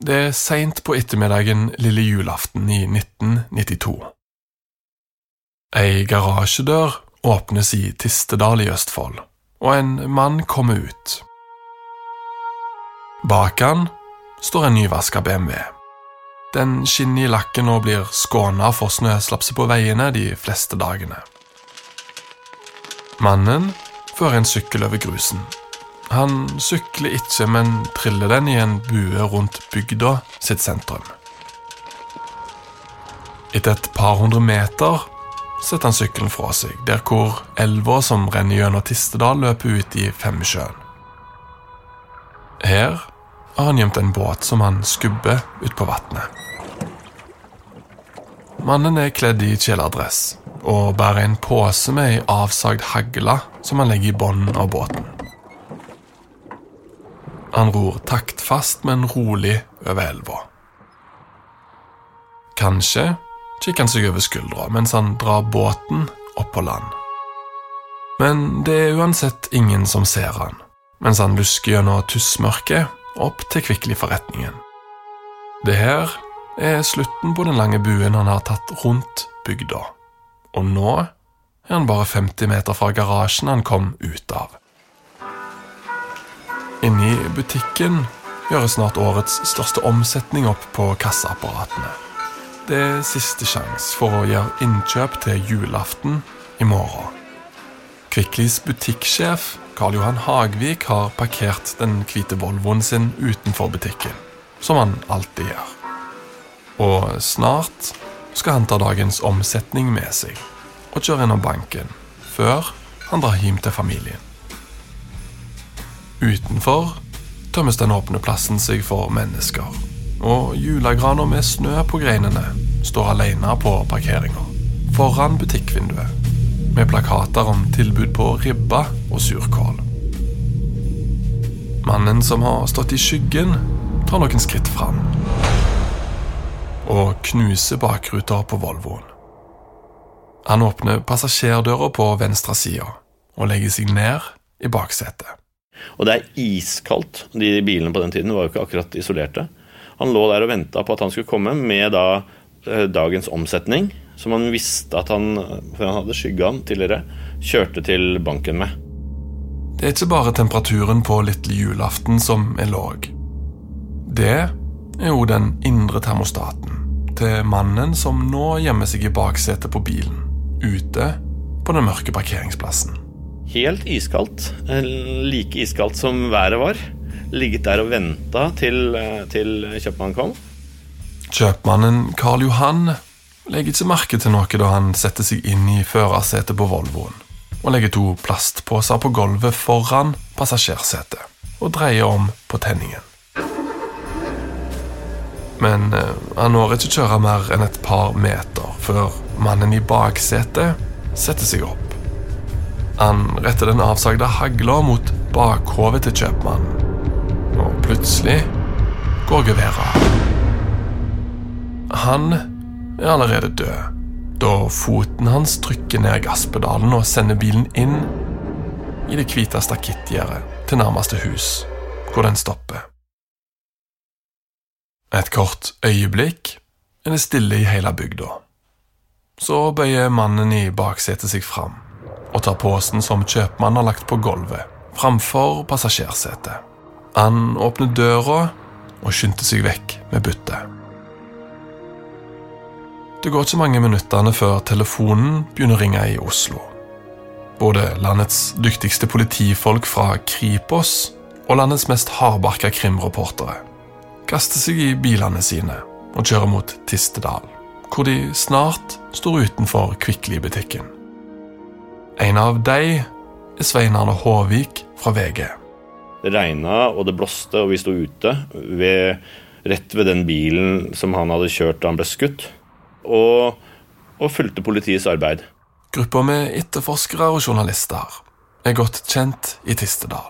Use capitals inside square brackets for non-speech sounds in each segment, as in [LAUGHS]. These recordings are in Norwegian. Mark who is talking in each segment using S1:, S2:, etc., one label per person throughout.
S1: Det er seint på ettermiddagen lille julaften i 1992. Ei garasjedør åpnes i Tistedal i Østfold, og en mann kommer ut. Bak han står en nyvaska BMW. Den skinner i lakken og blir skåna for snøslapset på veiene de fleste dagene. Mannen fører en sykkel over grusen. Han sykler ikke, men triller den i en bue rundt bygda sitt sentrum. Etter et par hundre meter setter han sykkelen fra seg, der hvor elva som renner gjennom Tistedal, løper ut i Femsjøen. Her har han gjemt en båt som han skubber ut på vannet. Mannen er kledd i kjeledress og bærer en pose med ei avsagd hagle som han legger i bunnen av båten. Han ror taktfast, men rolig over elva. Kanskje kikker han seg over skuldra mens han drar båten opp på land. Men det er uansett ingen som ser han, mens han lusker gjennom tussmørket opp til Kvikli-forretningen. Det her er slutten på den lange buen han har tatt rundt bygda, og nå er han bare 50 meter fra garasjen han kom ut av. Inni butikken gjøres snart årets største omsetning opp på kasseapparatene. Det er siste sjanse for å gjøre innkjøp til julaften i morgen. Kviklis butikksjef Karl Johan Hagvik har parkert den hvite Volvoen sin utenfor butikken, som han alltid gjør. Og snart skal han ta dagens omsetning med seg og kjøre innom banken før han drar hjem til familien. Utenfor tømmes den åpne plassen seg for mennesker, og julegrana med snø på greinene står alene på parkeringa, foran butikkvinduet, med plakater om tilbud på ribba og surkål. Mannen som har stått i skyggen, tar noen skritt fram og knuser bakruta på Volvoen. Han åpner passasjerdøra på venstre side og legger seg ned i baksetet.
S2: Og det er iskaldt. De bilene på den tiden var jo ikke akkurat isolerte. Han lå der og venta på at han skulle komme med da eh, dagens omsetning, som han visste at han, for han hadde skygga han tidligere, kjørte til banken med.
S1: Det er ikke bare temperaturen på lille julaften som er låg. Det er jo den indre termostaten til mannen som nå gjemmer seg i baksetet på bilen, ute på den mørke parkeringsplassen
S2: helt iskaldt. Eh, like iskaldt som været var. Ligget der og venta til, eh, til kjøpmannen kom.
S1: Kjøpmannen Karl Johan legger ikke merke til noe da han setter seg inn i førersetet på Volvoen og legger to plastposer på gulvet foran passasjersetet og dreier om på tenningen. Men eh, han når ikke kjøre mer enn et par meter før mannen i baksetet setter seg opp. Han retter den avsagde hagla mot bakhovet til kjøpmannen. Og plutselig går geværet av. Han er allerede død da foten hans trykker ned gasspedalen og sender bilen inn i det hvite stakittgjerdet til nærmeste hus, hvor den stopper. Et kort øyeblikk er det stille i hele bygda. Så bøyer mannen i baksetet seg fram og tar posen som kjøpmannen har lagt på gulvet, framfor passasjersetet. Han åpner døra og skyndte seg vekk med byttet. Det går ikke mange minuttene før telefonen begynner å ringe i Oslo. Både landets dyktigste politifolk fra Kripos og landets mest hardbarka krimreportere kaster seg i bilene sine og kjører mot Tistedal, hvor de snart står utenfor Kvikkli-butikken. En av de er Svein Arne Håvik fra VG.
S2: Det regna og det blåste, og vi sto ute ved, rett ved den bilen som han hadde kjørt da han ble skutt, og, og fulgte politiets arbeid.
S1: Gruppa med etterforskere og journalister er godt kjent i Tistedal.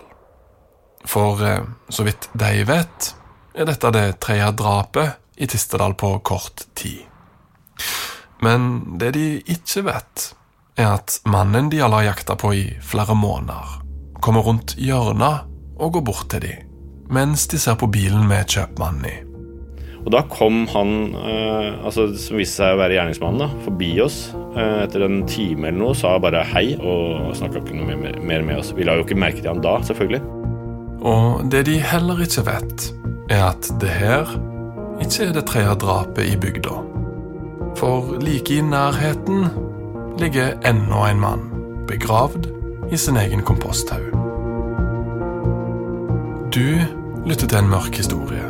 S1: For eh, så vidt de vet, er dette det tredje drapet i Tistedal på kort tid. Men det de ikke vet, er at mannen de alle har jakta på i flere måneder, kommer rundt hjørnet og går bort til dem, mens de ser på bilen med kjøpmannen i.
S2: Og da kom han, eh, altså, som viste seg å være gjerningsmannen, da, forbi oss eh, etter en time eller noe, sa bare hei og snakka ikke noe mer, mer med oss. Vi la jo ikke merke til han da, selvfølgelig.
S1: Og det de heller ikke vet, er at det her ikke er det tredje drapet i bygda. For like i nærheten ligger enda en mann begravd i sin egen komposthaug. Du lytter til en mørk historie.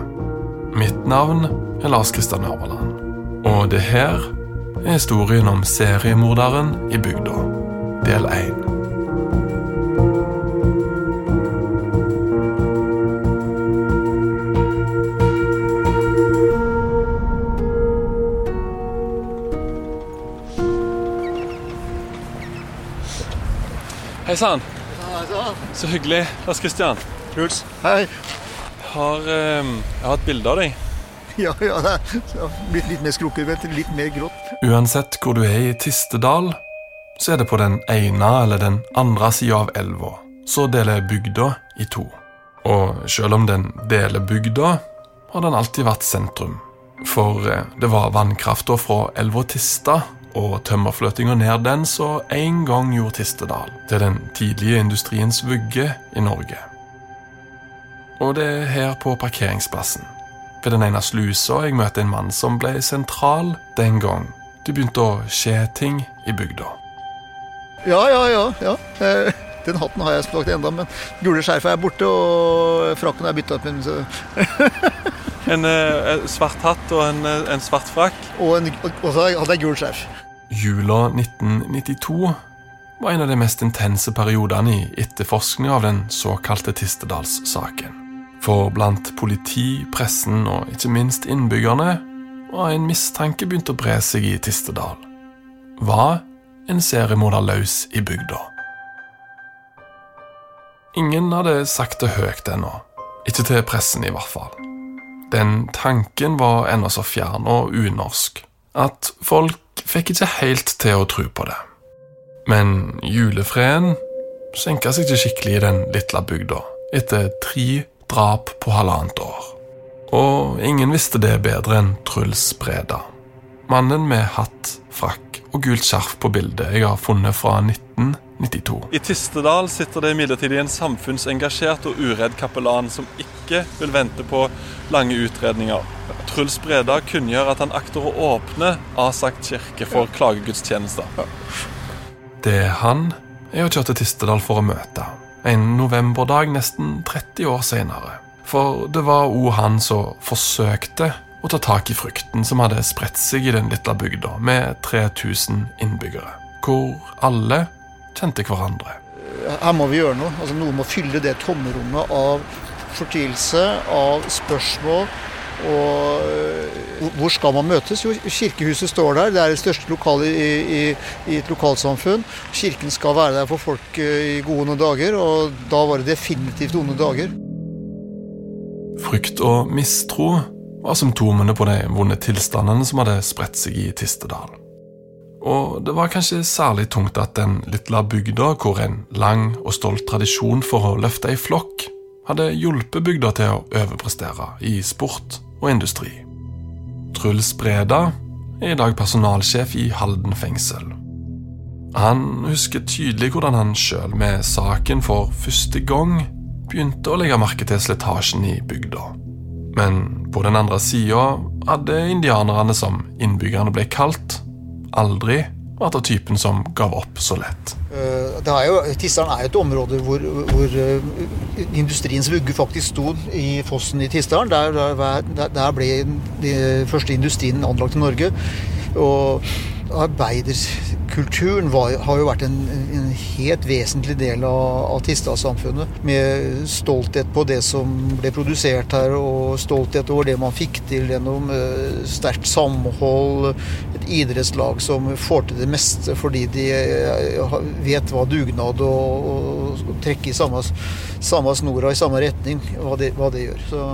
S1: Mitt navn er Lars Kristian Øverland. Og det her er historien om seriemorderen i bygda, del én. Hei sann. Så hyggelig. Lars Kristian.
S3: Truls. Hei.
S1: Har, eh, jeg har et bilde av deg.
S3: Ja, ja, det har blitt litt mer skrukket, litt mer grått.
S1: Uansett hvor du er i Tistedal, så er det på den ene eller den andre sida av elva. Så deler bygda i to. Og selv om den deler bygda, har den alltid vært sentrum. For eh, det var vannkrafta fra elva Tista og tømmerfløtinga ned den så en gang gjorde Tistedal til den tidlige industriens vugge i Norge. Og det er her på parkeringsplassen, ved den ene slusa, jeg møter en mann som ble sentral den gang det begynte å skje ting i bygda.
S3: Ja, ja, ja. ja. Eh, Den hatten har jeg spakt enda, men gule skjerfet er borte, og frakken er bytta ut med så-
S1: En eh, svart hatt og en, eh, en svart frakk.
S3: Og, en, og så hadde jeg gul skjerf.
S1: Jula 1992 var en av de mest intense periodene i etterforskninga av den såkalte Tistedalssaken. For blant politi, pressen og ikke minst innbyggerne var en mistanke begynt å bre seg i Tistedal. Var en seriemorder løs i bygda? Ingen hadde sagt det høyt ennå. Ikke til pressen, i hvert fall. Den tanken var ennå så fjern og unorsk at folk fikk ikke helt til å tro på det. Men julefreden senka seg ikke skikkelig i den lille bygda etter tre drap på halvannet år. Og ingen visste det bedre enn Truls Breda. Mannen med hatt, frakk og gult skjerf på bildet jeg har funnet fra 1992. I Tistedal sitter det imidlertid en samfunnsengasjert og uredd kapellan som ikke vil vente på lange utredninger. Truls Breda kunngjør at han akter å åpne Asak kirke for klagegudstjenester. Det han er å kjøre til Tistedal for å møte. En novemberdag nesten 30 år senere. For det var òg han som forsøkte å ta tak i frykten som hadde spredt seg i den lille bygda med 3000 innbyggere. Hvor alle kjente hverandre.
S3: Her må vi gjøre noe. Altså, noe må fylle det tomrommet av fortvilelse, av spørsmål. Og hvor skal man møtes? Jo, kirkehuset står der. Det er det største lokalet i, i, i et lokalsamfunn. Kirken skal være der for folk øh, i gode onde dager, og da var det definitivt onde dager.
S1: Frykt og mistro var symptomene på de vonde tilstandene som hadde spredt seg i Tistedal. Og det var kanskje særlig tungt at den lille bygda, hvor en lang og stolt tradisjon for å løfte ei flokk, hadde hjulpet bygda til å overprestere i sport og industri. Truls Breda er i dag personalsjef i Halden fengsel. Han husker tydelig hvordan han sjøl med saken for første gang begynte å legge merke til slitasjen i bygda. Men på den andre sida hadde indianerne, som innbyggerne ble kalt, aldri vært av typen som gav opp så lett.
S3: Eh, er jo, Tisteren er jo et område hvor, hvor uh, industriens vugge faktisk sto i fossen i Tisteren. Der, der, der ble den første industrien anlagt i Norge. Og arbeiderkulturen var, har jo vært en, en, helt vesentlig del av, av Tista-samfunnet. Med stolthet på det som ble produsert her, og stolthet over det man fikk til gjennom uh, sterkt samhold. Et idrettslag som får til det meste fordi de uh, vet hva dugnad og, og, og trekke i samme, samme snora i samme retning, hva det, hva det gjør. Så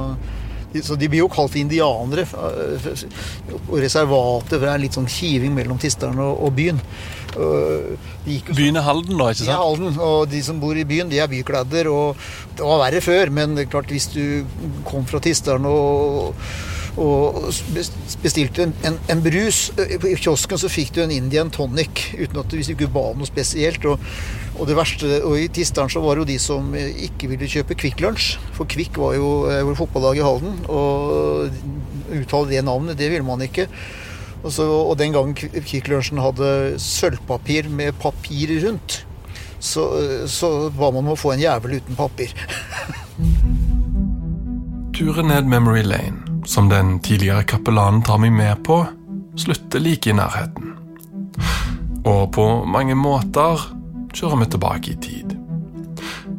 S3: så de blir jo kalt indianere. Og reservatet, for det er litt sånn kiving mellom Tisteren og, og byen.
S1: Byen er Halden, da? ikke sant?
S3: Ja, Halden. Og de som bor i byen, de er bykledder. Og det var verre før, men det er klart hvis du kom fra Tisteren og og bestilte en, en, en, brus. I kiosken så fikk du en Indian tonic uten at du, du ikke ba om noe spesielt. Og, og det verste, og I Tisteren så var det jo de som ikke ville kjøpe Kvikk Lunsj. For Kvikk var jo, vår fotballag i Halden, og uttale det navnet, det ville man ikke. Og, så, og den gangen Kvikk Lunsjen hadde sølvpapir med papir rundt, så, så ba man om å få en jævel uten papir. [LAUGHS]
S1: Turen ned Memory Lane, som den tidligere kapellanen tar meg med på, slutter like i nærheten. Og på mange måter kjører vi tilbake i tid.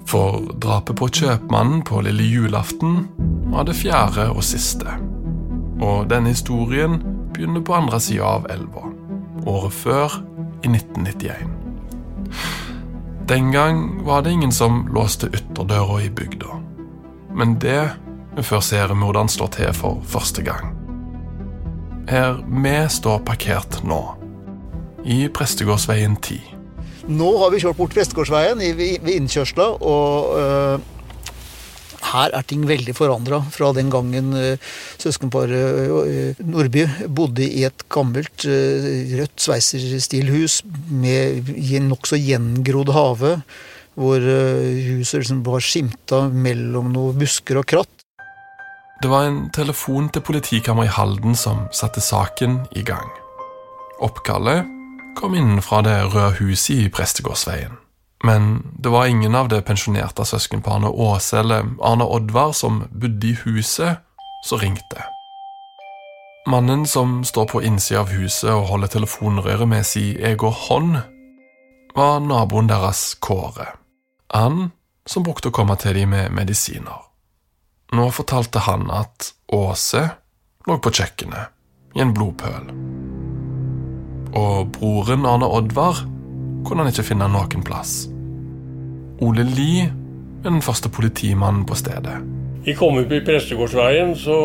S1: For drapet på kjøpmannen på lille julaften var det fjerde og siste. Og denne historien begynner på andre sida av elva, året før, i 1991. Den gang var det ingen som låste ytterdøra i bygda. Men det er før seriemorderen slår til for første gang. Her vi står parkert nå, i Prestegårdsveien 10.
S3: Nå har vi kjørt bort Prestegårdsveien ved innkjørsla, og uh, her er ting veldig forandra fra den gangen uh, søskenparet uh, Nordby bodde i et gammelt rødt sveiserstilhus med en nokså gjengrodd hage, hvor huset liksom var skimta mellom noen busker og kratt.
S1: Det var en telefon til politikammeret i Halden som satte saken i gang. Oppkallet kom inn fra det røde huset i Prestegårdsveien. Men det var ingen av det pensjonerte søskenparet Åse eller Arne Oddvar som bodde i huset, som ringte. Mannen som står på innsida av huset og holder telefonrøret med si egen hånd, var naboen deres Kåre. Han som brukte å komme til dem med medisiner. Nå fortalte han at Åse lå på kjøkkenet i en blodpøl og broren Arne Oddvar kunne han ikke finne noen plass. Ole Li er den første politimannen på stedet.
S4: Vi kom opp i Prestegårdsveien, så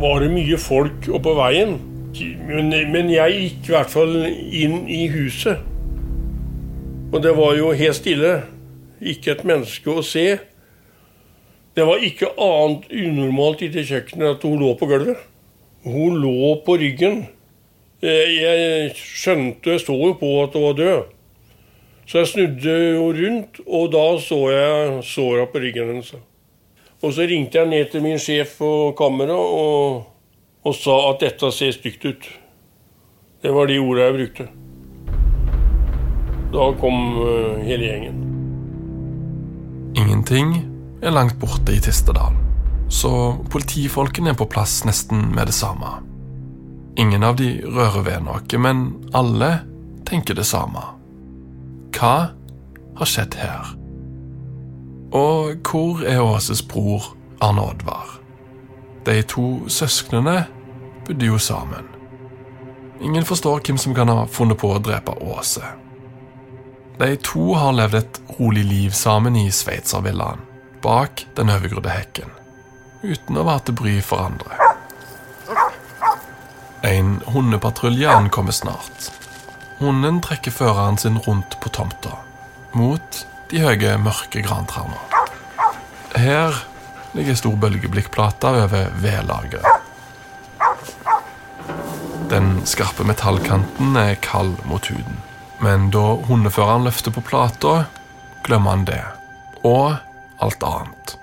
S4: var det mye folk oppå veien. Men, men jeg gikk i hvert fall inn i huset. Og det var jo helt stille. Ikke et menneske å se. Det var ikke annet unormalt i det kjøkkenet at hun lå på gulvet. Hun lå på ryggen. Eh, jeg skjønte, jeg så jo på at hun var død. Så jeg snudde henne rundt, og da så jeg såra på ryggen hennes. Og så ringte jeg ned til min sjef på kammeret og, og sa at dette ser stygt ut. Det var de ordene jeg brukte. Da kom uh, hele gjengen.
S1: Ingenting er langt borte i Tistedal, så politifolkene er på plass nesten med det samme. Ingen av de rører ved noe, men alle tenker det samme. Hva har skjedd her? Og hvor er Åses bror Arne Oddvar? De to søsknene bodde jo sammen. Ingen forstår hvem som kan ha funnet på å drepe Åse. De to har levd et rolig liv sammen i sveitservillaen, bak den overgrodde hekken, uten å være til bry for andre. En hundepatrulje ankommer snart. Hunden trekker føreren sin rundt på tomta, mot de høye, mørke grantrærne. Her ligger stor bølgeblikkplate over vedlaget. Den skarpe metallkanten er kald mot huden, men da hundeføreren løfter på plata, glemmer han det, og alt annet.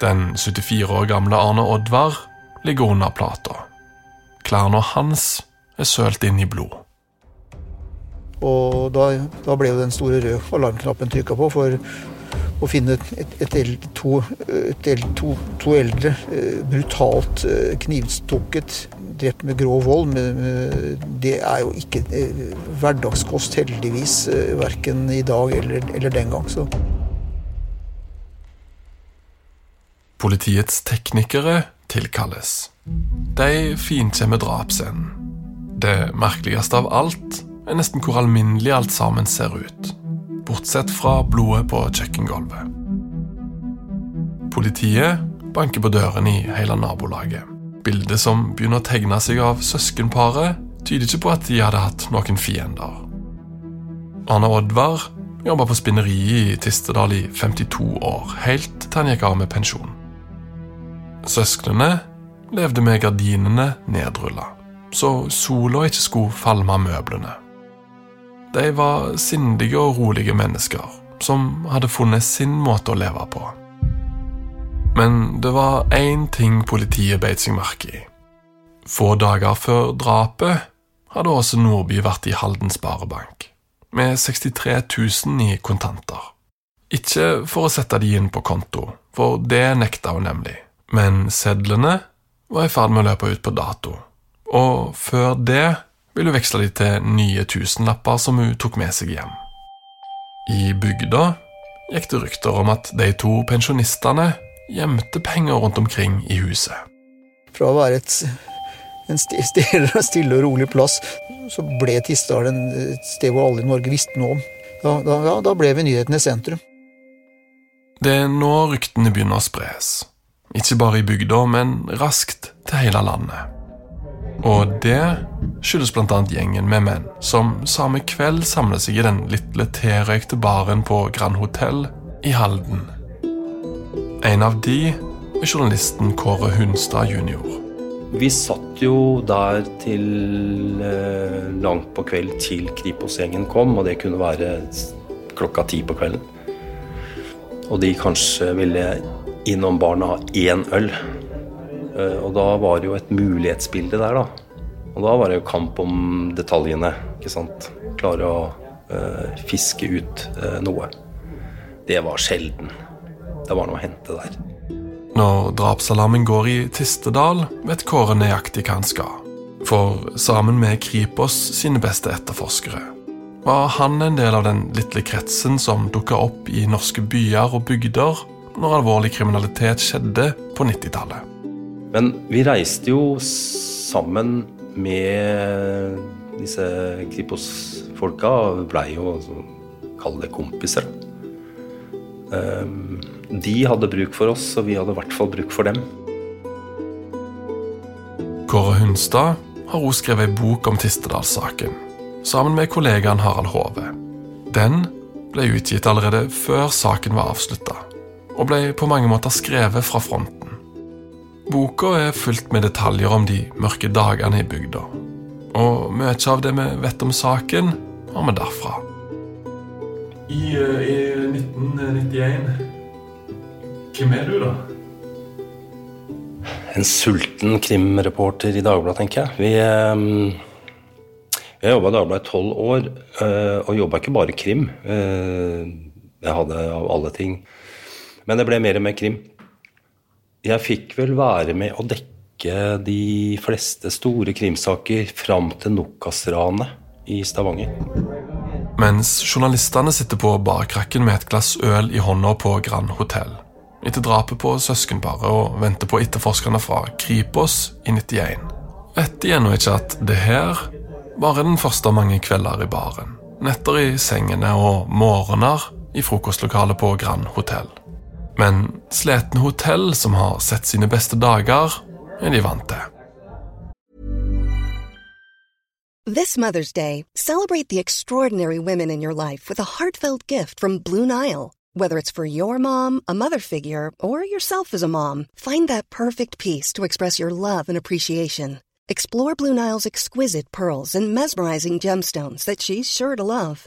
S1: Den 74 år gamle Arne Oddvar ligger under plata. Klærne hans er sølt inn i blod.
S3: Og da, da ble jo den store røde alarmknappen trykka på for å finne et, et, et, to, et to, to, eldre eh, brutalt eh, knivstukket, drept med grov vold. Med, det er jo ikke eh, hverdagskost, heldigvis, verken i dag eller, eller den gang. Så.
S1: Politiets teknikere tilkalles. De finkjemmer drapsscenen. Det merkeligste av alt er nesten hvor alminnelig alt sammen ser ut. Bortsett fra blodet på kjøkkengulvet. Politiet banker på døren i hele nabolaget. Bildet som begynner å tegne seg av søskenparet, tyder ikke på at de hadde hatt noen fiender. Arne Oddvar jobba på spinneriet i Tistedal i 52 år, helt til han gikk av med pensjon. Søsknene levde med gardinene nedrulla, så sola ikke skulle falme møblene. De var sindige og rolige mennesker som hadde funnet sin måte å leve på. Men det var én ting politiet beit seg merke i. Få dager før drapet hadde Åse Nordby vært i Halden Sparebank med 63 000 i kontanter. Ikke for å sette de inn på konto, for det nekta hun nemlig men sedlene var i ferd med å løpe ut på dato, og før det ville hun veksle de til nye tusenlapper som hun tok med seg hjem. I bygda gikk det rykter om at de to pensjonistene gjemte penger rundt omkring i huset.
S3: Fra å være et, en [LAUGHS] stille, stille og rolig plass, så ble Tistdal et sted hvor alle i Norge visste noe om. Da, da, da ble vi nyhetenes sentrum.
S1: Det er nå ryktene begynner å spres. Ikke bare i bygda, men raskt til hele landet. Og det skyldes bl.a. gjengen med menn som samme kveld samler seg i den lille terøykte baren på Grand Hotell i Halden. En av de er journalisten Kåre Hunstad jr.
S5: Vi satt jo der til eh, langt på kveld til Kripos-gjengen kom, og det kunne være klokka ti på kvelden. Og de kanskje ville innom barna én øl. Eh, og da var det jo et mulighetsbilde der, da. Og da var det jo kamp om detaljene. ikke sant? Klare å uh, fiske ut uh, noe. Det var sjelden. Det var noe å hente der.
S1: Når drapsalarmen går i Tistedal, vet Kåre nøyaktig hva han skal. For sammen med Kripos sine beste etterforskere var han en del av den lille kretsen som dukka opp i norske byer og bygder når alvorlig kriminalitet skjedde på 90-tallet.
S5: Men vi reiste jo sammen med disse Kripos-folka blei jo altså, Kall det kompiser. Ehm, de hadde bruk for oss, og vi hadde i hvert fall bruk for dem.
S1: Kåre Hunstad har også skrevet ei bok om Tistedalssaken, sammen med kollegaen Harald Hove. Den ble utgitt allerede før saken var avslutta og ble på mange måter skrevet fra fronten. Boka er fylt med detaljer om de mørke dagene i bygda, og mye av det vi vet om saken, har vi derfra. I, uh, i 1991 Hvem er du, da?
S5: En sulten krimreporter i Dagbladet, tenker jeg. Vi, um, jeg jobba i Dagbladet i tolv år, uh, og jobba ikke bare krim. Jeg hadde av alle ting men det ble mer og mer krim. Jeg fikk vel være med å dekke de fleste store krimsaker fram til Nokas-ranet i Stavanger.
S1: Mens journalistene sitter på barkrakken med et glass øl i hånda på Grand Hotell etter drapet på søskenparet og venter på etterforskerne fra Kripos i 91. Vet de ennå ikke at det her bare er den første av mange kvelder i baren. Netter i sengene og morgener i frokostlokalet på Grand Hotell. Men som har sett sine beste dager, er de vant til.
S6: This Mother's Day, celebrate the extraordinary women in your life with a heartfelt gift from Blue Nile. Whether it's for your mom, a mother figure, or yourself as a mom, find that perfect piece to express your love and appreciation. Explore Blue Nile's exquisite pearls and mesmerizing gemstones that she's sure to love.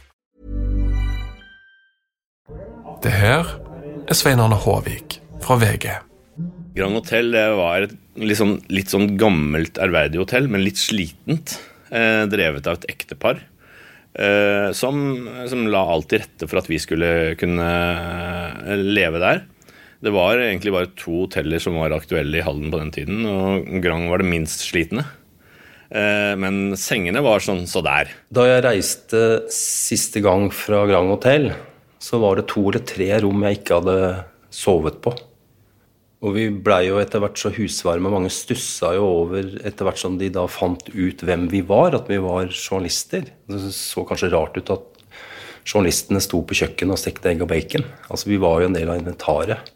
S1: Det her er Svein Arne Håvik fra VG.
S2: Grand Hotel det var et liksom, litt sånn gammelt, ærverdig hotell, men litt slitent. Eh, drevet av et ektepar. Eh, som, som la alt til rette for at vi skulle kunne eh, leve der. Det var egentlig bare to hoteller som var aktuelle i Halden på den tiden, og Grand var det minst slitne. Eh, men sengene var sånn så der.
S5: Da jeg reiste siste gang fra Grand Hotel, så var det to eller tre rom jeg ikke hadde sovet på. Og vi blei jo etter hvert så husvarme. Mange stussa jo over etter hvert som de da fant ut hvem vi var, at vi var journalister. Det så kanskje rart ut at journalistene sto på kjøkkenet og stekte egg og bacon. Altså, Vi var jo en del av inventaret.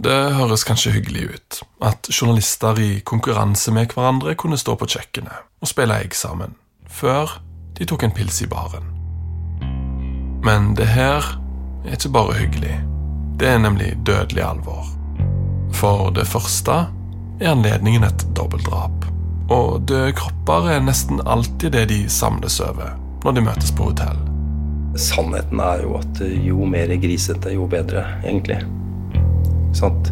S1: Det høres kanskje hyggelig ut at journalister i konkurranse med hverandre kunne stå på kjøkkenet og spille egg sammen, før de tok en pils i baren. Men det her er ikke bare hyggelig. Det er nemlig dødelig alvor. For det første er anledningen et dobbeltdrap. Og døde kropper er nesten alltid det de samles over når de møtes på hotell.
S5: Sannheten er jo at jo mer grisete, jo bedre, egentlig. Sant?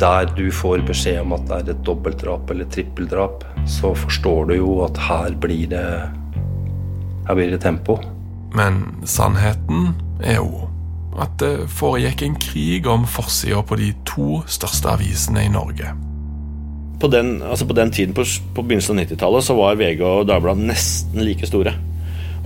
S5: Der du får beskjed om at det er et dobbeltdrap eller trippeldrap, så forstår du jo at her blir det Her blir det tempo.
S1: Men sannheten er jo at det foregikk en krig om forsida på de to største avisene i Norge.
S2: På den, altså på den tiden, på, på begynnelsen av 90-tallet, så var VG og Dagbladet nesten like store.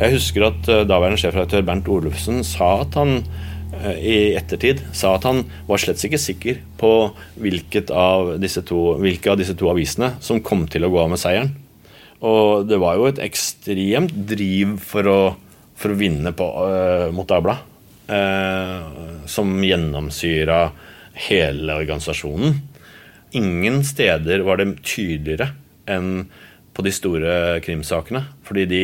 S2: Jeg husker at uh, daværende sjefredaktør Bernt Olufsen sa at han uh, i ettertid sa at han var slett ikke sikker på av to, hvilke av disse to avisene som kom til å gå av med seieren. Og det var jo et ekstremt driv for å, for å vinne på, uh, mot Dagbladet. som gjennomsyra hele organisasjonen. Ingen steder var det tydeligere enn på de store krimsakene. Fordi de,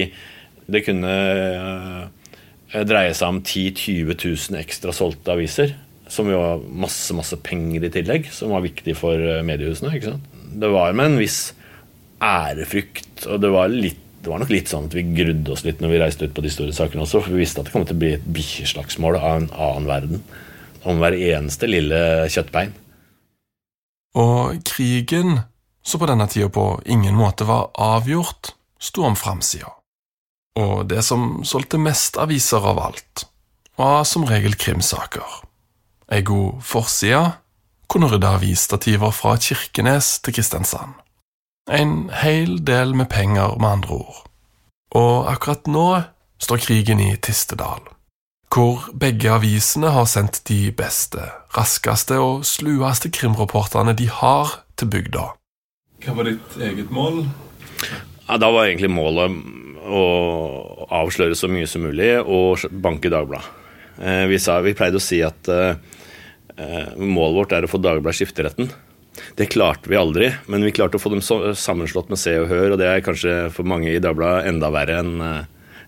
S2: det kunne uh, dreie seg om 10 000-20 000 ekstra solgte aviser. Som jo var masse masse penger i tillegg, som var viktig for eh, mediehusene. Det var med en viss ærefrykt, og det var, litt, det var nok litt sånn at vi grudde oss litt når vi reiste ut på de store sakene også, for vi visste at det kom til å bli et bikkjeslagsmål av en annen verden. Om hver eneste lille kjøttbein.
S1: Og krigen, som på denne tida på ingen måte var avgjort, sto om framsida. Og det som solgte mest aviser av alt, var som regel krimsaker. Ei god forside kunne rydde avisstativer fra Kirkenes til Kristiansand. En hel del med penger, med andre ord. Og akkurat nå står krigen i Tistedal hvor begge avisene har sendt de beste, raskeste og slueste krimreporterne de har til bygda. Hva var ditt eget mål?
S2: Ja, da var egentlig målet å avsløre så mye som mulig og banke Dagbladet. Eh, vi, vi pleide å si at eh, målet vårt er å få Dagbladet skifteretten. Det klarte vi aldri, men vi klarte å få dem sammenslått med Se og Hør, og det er kanskje for mange i Dagbladet enda verre enn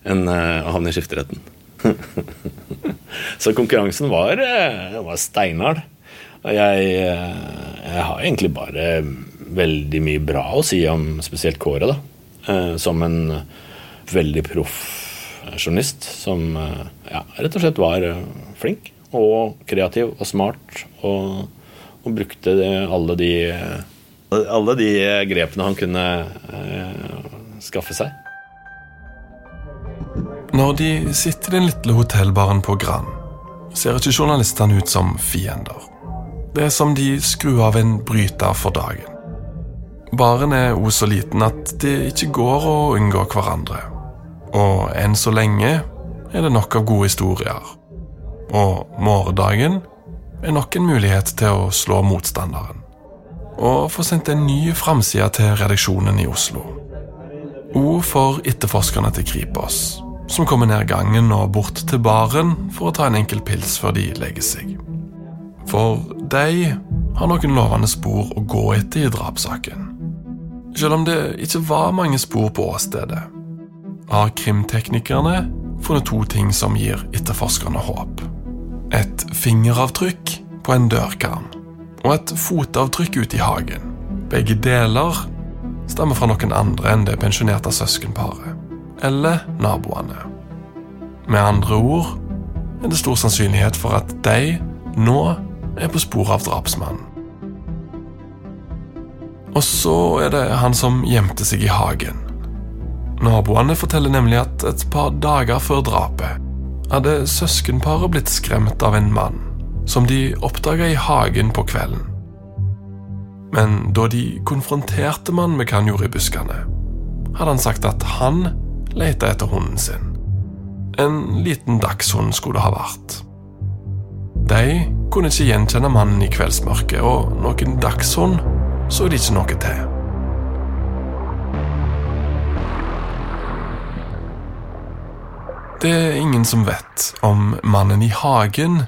S2: en, å havne i skifteretten. [LAUGHS] så konkurransen var, var steinhard. Jeg, jeg, har egentlig bare veldig mye bra å si om spesielt Kåre, da. Eh, som en veldig proff journalist som eh, ja, rett og slett var eh, flink og kreativ og smart. Og, og brukte alle, de, alle de grepene han kunne eh, skaffe seg.
S1: Når de sitter i den lille hotellbaren på Gran, ser ikke journalistene ut som fiender. Det er som de skrur av en bryter for dagen. Baren er òg så liten at det ikke går å unngå hverandre. Og enn så lenge er det nok av gode historier. Og morgendagen er nok en mulighet til å slå motstanderen. Og få sendt en ny framside til redaksjonen i Oslo. O for etterforskerne til Kripos, som kommer ned gangen og bort til baren for å ta en enkel pils før de legger seg. For de har noen lovende spor å gå etter i drapssaken. Selv om det ikke var mange spor på åstedet, har krimteknikerne funnet to ting som gir etterforskerne håp. Et fingeravtrykk på en dørkarm og et fotavtrykk ute i hagen. Begge deler stammer fra noen andre enn det pensjonerte søskenparet, eller naboene. Med andre ord er det stor sannsynlighet for at de nå er på sporet av drapsmannen. Og så er det han som gjemte seg i hagen. Naboene forteller nemlig at et par dager før drapet hadde søskenparet blitt skremt av en mann som de oppdaga i hagen på kvelden. Men da de konfronterte mannen med hva han gjorde i buskene, hadde han sagt at han lette etter hunden sin. En liten dagshund skulle det ha vært. De kunne ikke gjenkjenne mannen i kveldsmørket, og noen dagshund så de ikke noe til. Det er ingen som vet om mannen i hagen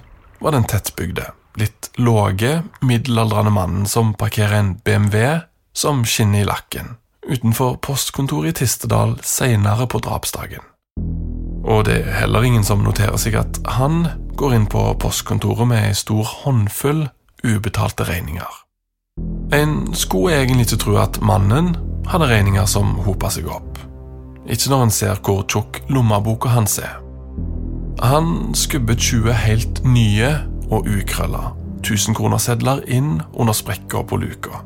S1: var den tettbygde, litt låge, middelaldrende mannen som parkerer en BMW som skinner i lakken utenfor postkontoret i Tistedal seinere på drapsdagen. Og det er heller ingen som noterer seg at han går inn på postkontoret med ei stor håndfull ubetalte regninger. En skulle egentlig ikke tro at mannen hadde regninger som hopa seg opp. Ikke når han ser hvor tjukk lommeboka hans er. Han skubber 20 helt nye og ukrølla 1000-kronersedler inn under sprekka på luka,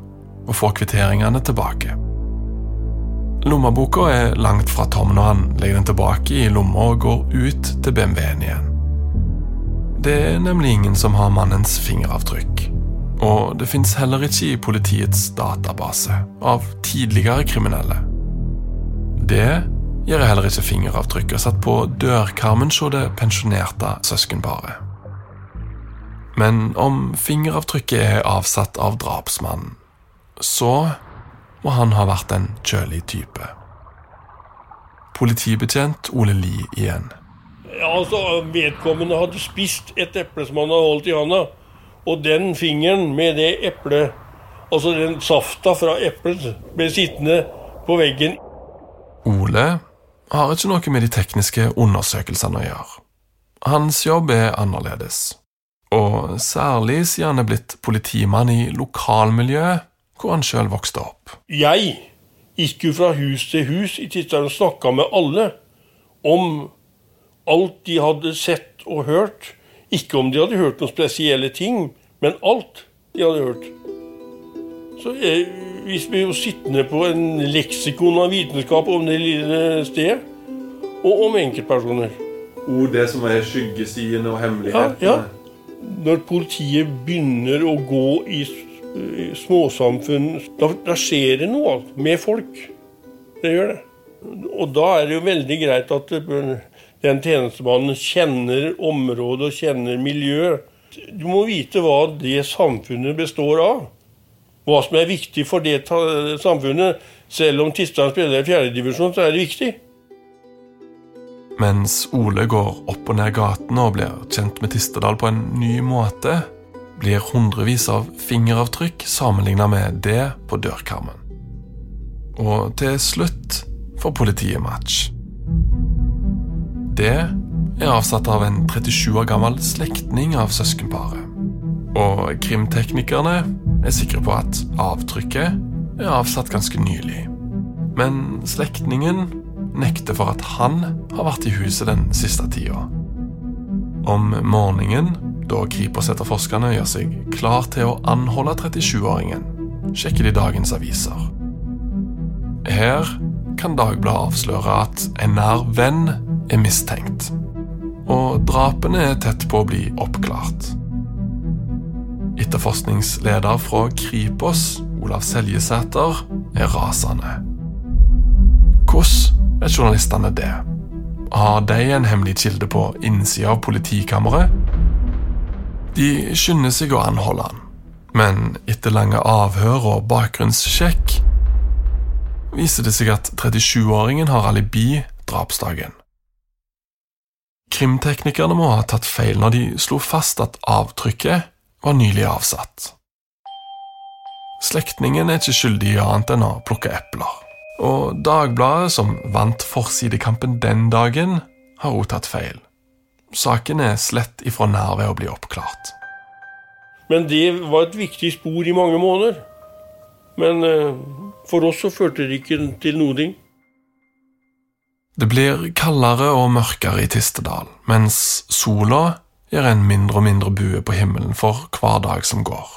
S1: og får kvitteringene tilbake. Lommeboka er langt fra tom når han legger den tilbake i lomma og går ut til BMW-en igjen. Det er nemlig ingen som har mannens fingeravtrykk. Og det fins heller ikke i politiets database av tidligere kriminelle. Det gjør heller ikke fingeravtrykket satt på dørkarmen hos det pensjonerte søskenparet. Men om fingeravtrykket er avsatt av drapsmannen, så må han ha vært en kjølig type. Politibetjent Ole Li igjen.
S4: Ja, altså, Vedkommende hadde spist et eple som han hadde holdt i hånda. Og den fingeren med det eplet, altså den safta fra eplet, ble sittende på veggen.
S1: Ole har ikke noe med de tekniske undersøkelsene å gjøre. Hans jobb er annerledes. Og særlig siden han er blitt politimann i lokalmiljøet hvor han sjøl vokste opp.
S4: Jeg gikk jo fra hus til hus i Tistad og snakka med alle om alt de hadde sett og hørt. Ikke om de hadde hørt noen spesielle ting, men alt de hadde hørt. Så jeg, hvis vi jo sittende på en leksikon av vitenskap om det lille stedet, og om enkeltpersoner.
S1: Ord, det som er skyggesidene og hemmelighetene? Ja,
S4: ja. Når politiet begynner å gå i småsamfunn da, da, skjer det noe med folk. Det gjør det. Og da er det jo veldig greit at den tjenestemannen kjenner området og kjenner miljøet. Du må vite hva det samfunnet består av. hva som er viktig for det samfunnet. Selv om Tisdal spiller i fjerdedivisjon, så er det viktig.
S1: Mens Ole går opp og ned gatene og blir kjent med Tistedal på en ny måte, blir hundrevis av fingeravtrykk sammenligna med det på dørkarmen. Og til slutt får politiet match. Det er avsatt av en 37 år gammel slektning av søskenparet. Og krimteknikerne er sikre på at avtrykket er avsatt ganske nylig. Men slektningen nekter for at han har vært i huset den siste tida. Om morgenen, da Kripos-etterforskerne gjør seg klar til å anholde 37-åringen, sjekker de dagens aviser. Her kan Dagbladet avsløre at en nær venn er mistenkt. Og drapene er tett på å bli oppklart. Etterforskningsleder fra Kripos, Olav Seljesæter, er rasende. Hvordan vet journalistene det? Har de en hemmelig kilde på innsida av politikammeret? De skynder seg å anholde han, men etter lange avhør og bakgrunnssjekk viser det seg at 37-åringen har alibi drapsdagen. Krimteknikerne må ha tatt feil når de slo fast at avtrykket var nylig avsatt. Slektningen er ikke skyldig i annet enn å plukke epler. Og Dagbladet, som vant forsidekampen den dagen, har òg tatt feil. Saken er slett ifra nær ved å bli oppklart.
S4: Men det var et viktig spor i mange måneder. Men eh, for oss så førte det ikke til noe. ting.
S1: Det blir kaldere og mørkere i Tistedal, mens sola gjør en mindre og mindre bue på himmelen for hver dag som går.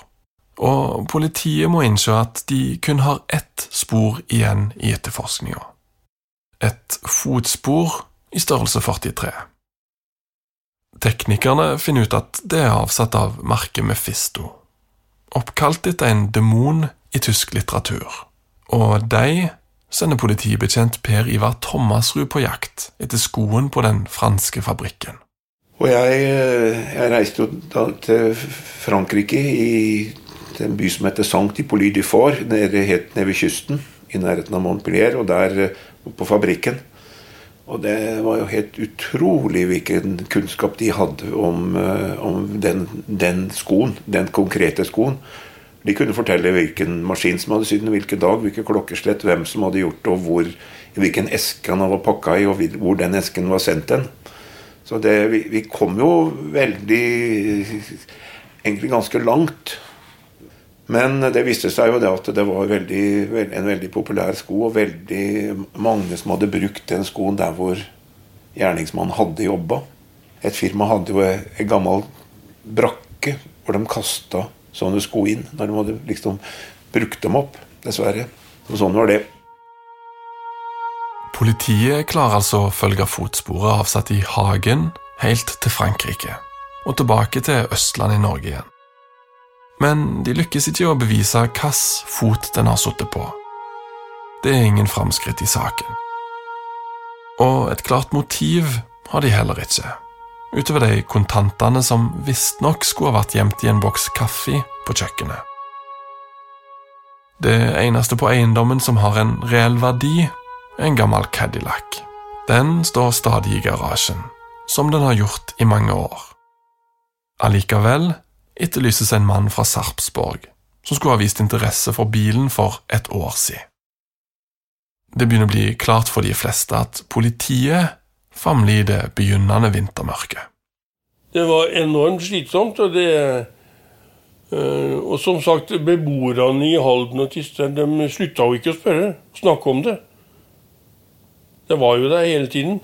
S1: Og politiet må innse at de kun har ett spor igjen i etterforskninga. Et fotspor i størrelse 43. Teknikerne finner ut at det er avsatt av merket Mefisto, oppkalt etter en demon i tysk litteratur, og de sender politibetjent Per Ivar Thomasrud på jakt etter skoen på den franske fabrikken.
S7: Og jeg, jeg reiste jo til Frankrike, i en by som heter Saint-Hippolyte du Fort, nede, helt nede ved kysten, i nærheten av Montpellier, og der på fabrikken. Og det var jo helt utrolig hvilken kunnskap de hadde om, om den, den, skoen, den konkrete skoen. De kunne fortelle hvilken maskin som hadde sydd den, hvilken dag, hvilke klokkeslett, hvem som hadde gjort det, og hvor, hvilken eske han var pakka i, og hvor den esken var sendt hen. Så det, vi, vi, kom jo veldig Egentlig ganske langt. Men det viste seg jo det at det var veldig, en veldig populær sko, og veldig mange som hadde brukt den skoen der hvor gjerningsmannen hadde jobba. Et firma hadde jo en gammel brakke hvor de kasta sånne sko inn når de hadde liksom brukt dem opp. Dessverre. Så sånn var det.
S1: Politiet klarer altså å følge fotsporet avsatt i Hagen helt til Frankrike, og tilbake til Østlandet i Norge igjen. Men de lykkes ikke i å bevise hvilken fot den har sittet på. Det er ingen framskritt i saken. Og et klart motiv har de heller ikke, utover de kontantene som visstnok skulle ha vært gjemt i en boks kaffe på kjøkkenet. Det eneste på eiendommen som har en reell verdi, en gammel Cadillac. Den står stadig i garasjen, som den har gjort i mange år. Allikevel etterlyses en mann fra Sarpsborg, som skulle ha vist interesse for bilen for et år siden. Det begynner å bli klart for de fleste at politiet famler i det begynnende vintermørket.
S4: Det var enormt slitsomt, og det øh, Og som sagt, beboerne i Halden og Tistern de slutta jo ikke å spørre, snakke om det. Det var jo der hele tiden.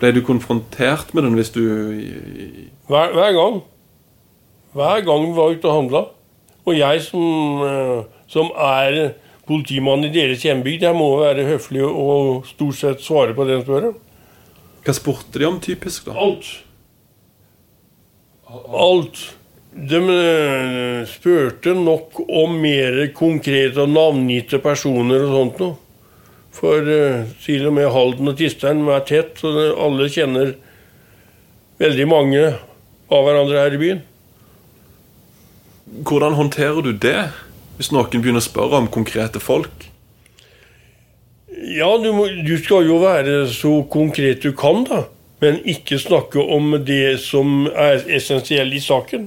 S1: Ble du konfrontert med den hvis du
S4: Hver, hver gang. Hver gang vi var ute og handla. Og jeg som, eh, som er politimann i deres hjembygd, jeg må være høflig og stort sett svare på det de spør om.
S1: Hva spurte de om typisk, da?
S4: Alt. Alt. De eh, spurte nok om mer konkrete og navngitte personer og sånt noe. For uh, til og med Halden og Tisteren er tett, så alle kjenner veldig mange av hverandre her i byen.
S1: Hvordan håndterer du det? Hvis noen begynner å spørre om konkrete folk?
S4: Ja, du, må, du skal jo være så konkret du kan, da. Men ikke snakke om det som er essensielt i saken.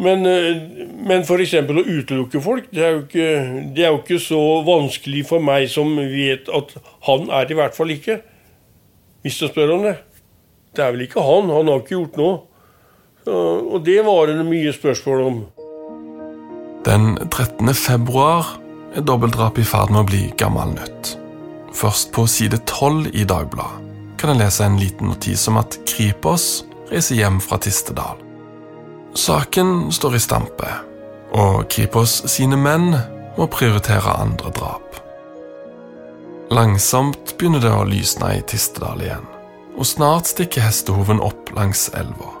S4: Men, eh, men f.eks. å utelukke folk, det er, ikke, det er, jo ikke, så vanskelig for meg som vet at han er det i hvert fall ikke. Hvis du spør om det. Det er vel ikke han. Han har ikke gjort noe. Og det var det mye spørsmål om.
S1: Den 13. februar er dobbeltdrapet i ferd med å bli gammel nytt. Først på side 12 i Dagbladet kan jeg lese en liten notis om at Kripos reiser hjem fra Tistedal. Saken står i stampe, og Kripos sine menn må prioritere andre drap. Langsomt begynner det å lysne i Tistedal igjen, og snart stikker hestehoven opp langs elva.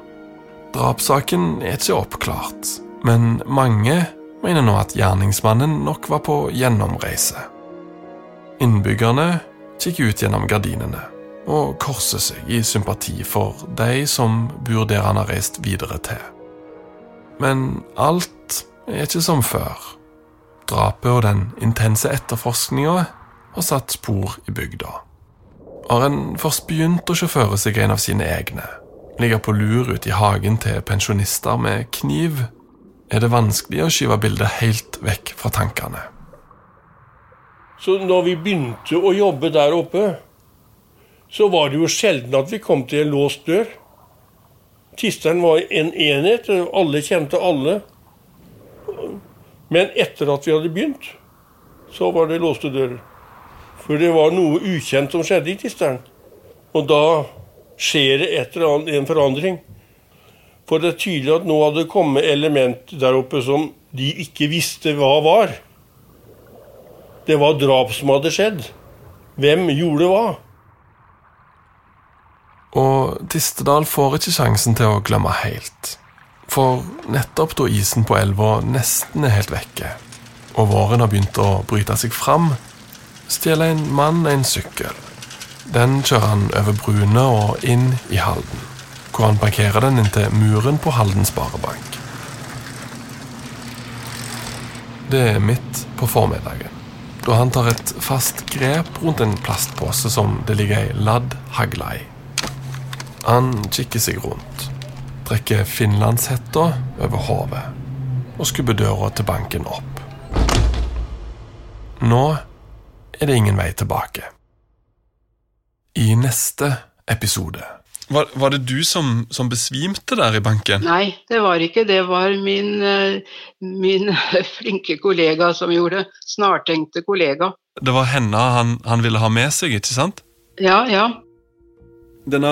S1: Drapssaken er ikke oppklart, men mange mener nå at gjerningsmannen nok var på gjennomreise. Innbyggerne kikker ut gjennom gardinene og korser seg i sympati for de som bor der han har reist videre til. Men alt er ikke som før. Drapet og den intense etterforskninga har satt spor i bygda. Har en først begynt å sjåføre seg en av sine egne, ligger på lur ute i hagen til pensjonister med kniv, er det vanskelig å skyve bildet helt vekk fra tankene.
S4: Så når vi begynte å jobbe der oppe, så var det jo sjelden at vi kom til en låst dør. Tisteren var en enhet, alle kjente alle. Men etter at vi hadde begynt, så var det låste dører. For det var noe ukjent som skjedde i Tisteren. Og da skjer det et eller annet, en forandring. For det er tydelig at nå hadde kommet element der oppe som de ikke visste hva var. Det var drap som hadde skjedd. Hvem gjorde hva?
S1: Og Tistedal får ikke sjansen til å glemme helt. For nettopp da isen på elva nesten er helt vekke, og våren har begynt å bryte seg fram, stjeler en mann en sykkel. Den kjører han over Brune og inn i Halden, hvor han parkerer den inntil muren på Halden Sparebank. Det er midt på formiddagen, da han tar et fast grep rundt en plastpose som det ligger ei ladd hagle i. Han kikker seg rundt, trekker finlandshetta over hodet og skubber døra til banken opp. Nå er det ingen vei tilbake. I neste episode var, var det du som, som, besvimte der i banken?
S8: Nei, det var ikke. Det var min, eh, min flinke kollega som gjorde det. Snartenkte kollega.
S1: Det var henne han, han ville ha med seg, ikke sant?
S8: Ja, ja.
S1: Denne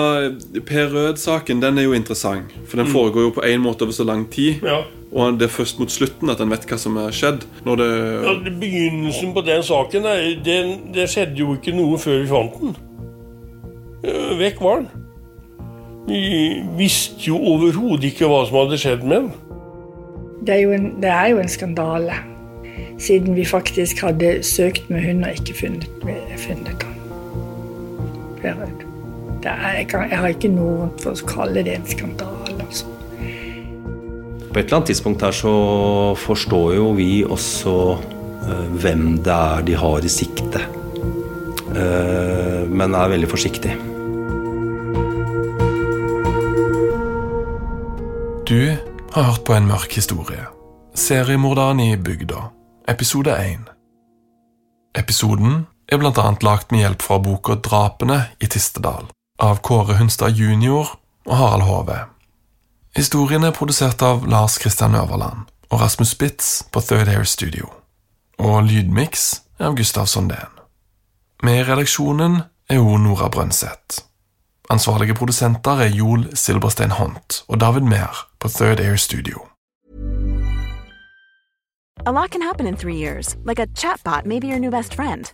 S1: Per Rød-saken den er jo interessant, for den mm. foregår jo på en måte over så lang tid.
S4: Ja.
S1: Og det er først mot slutten at en vet hva som har skjedd. Når det
S4: ja, Begynnelsen på den saken det, det skjedde jo ikke noe før vi fant den. Vekk var den. Vi visste jo overhodet ikke hva som hadde skjedd med den.
S9: Det er, en, det er jo en, skandale, siden vi faktisk hadde søkt med hund og ikke funnet, funnet den. Per Rød. Er, jeg, kan, jeg, har ikke noe for å kalle det en skandale. Altså.
S5: På et eller annet tidspunkt her så forstår jo vi også uh, hvem det er de har i sikte. Uh, men er veldig forsiktig.
S1: Du har hørt på en mørk historie. Seriemorderen i bygda, episode 1. Episoden er bl.a. lagt med hjelp fra boka Drapene i Tistedal av Kåre Hunstad jr. og Harald Hove. Historien er produsert av Lars Kristian Øverland og Rasmus Spitz på Third Air Studio. Og lydmiks er av Gustav Sondén. Med i redaksjonen er hun Nora Brøndseth. Ansvarlige produsenter er Joel Silberstein Hont og David Mehr på Third Air Studio.
S10: A lot can happen in three years, like a chatbot may be your new best friend.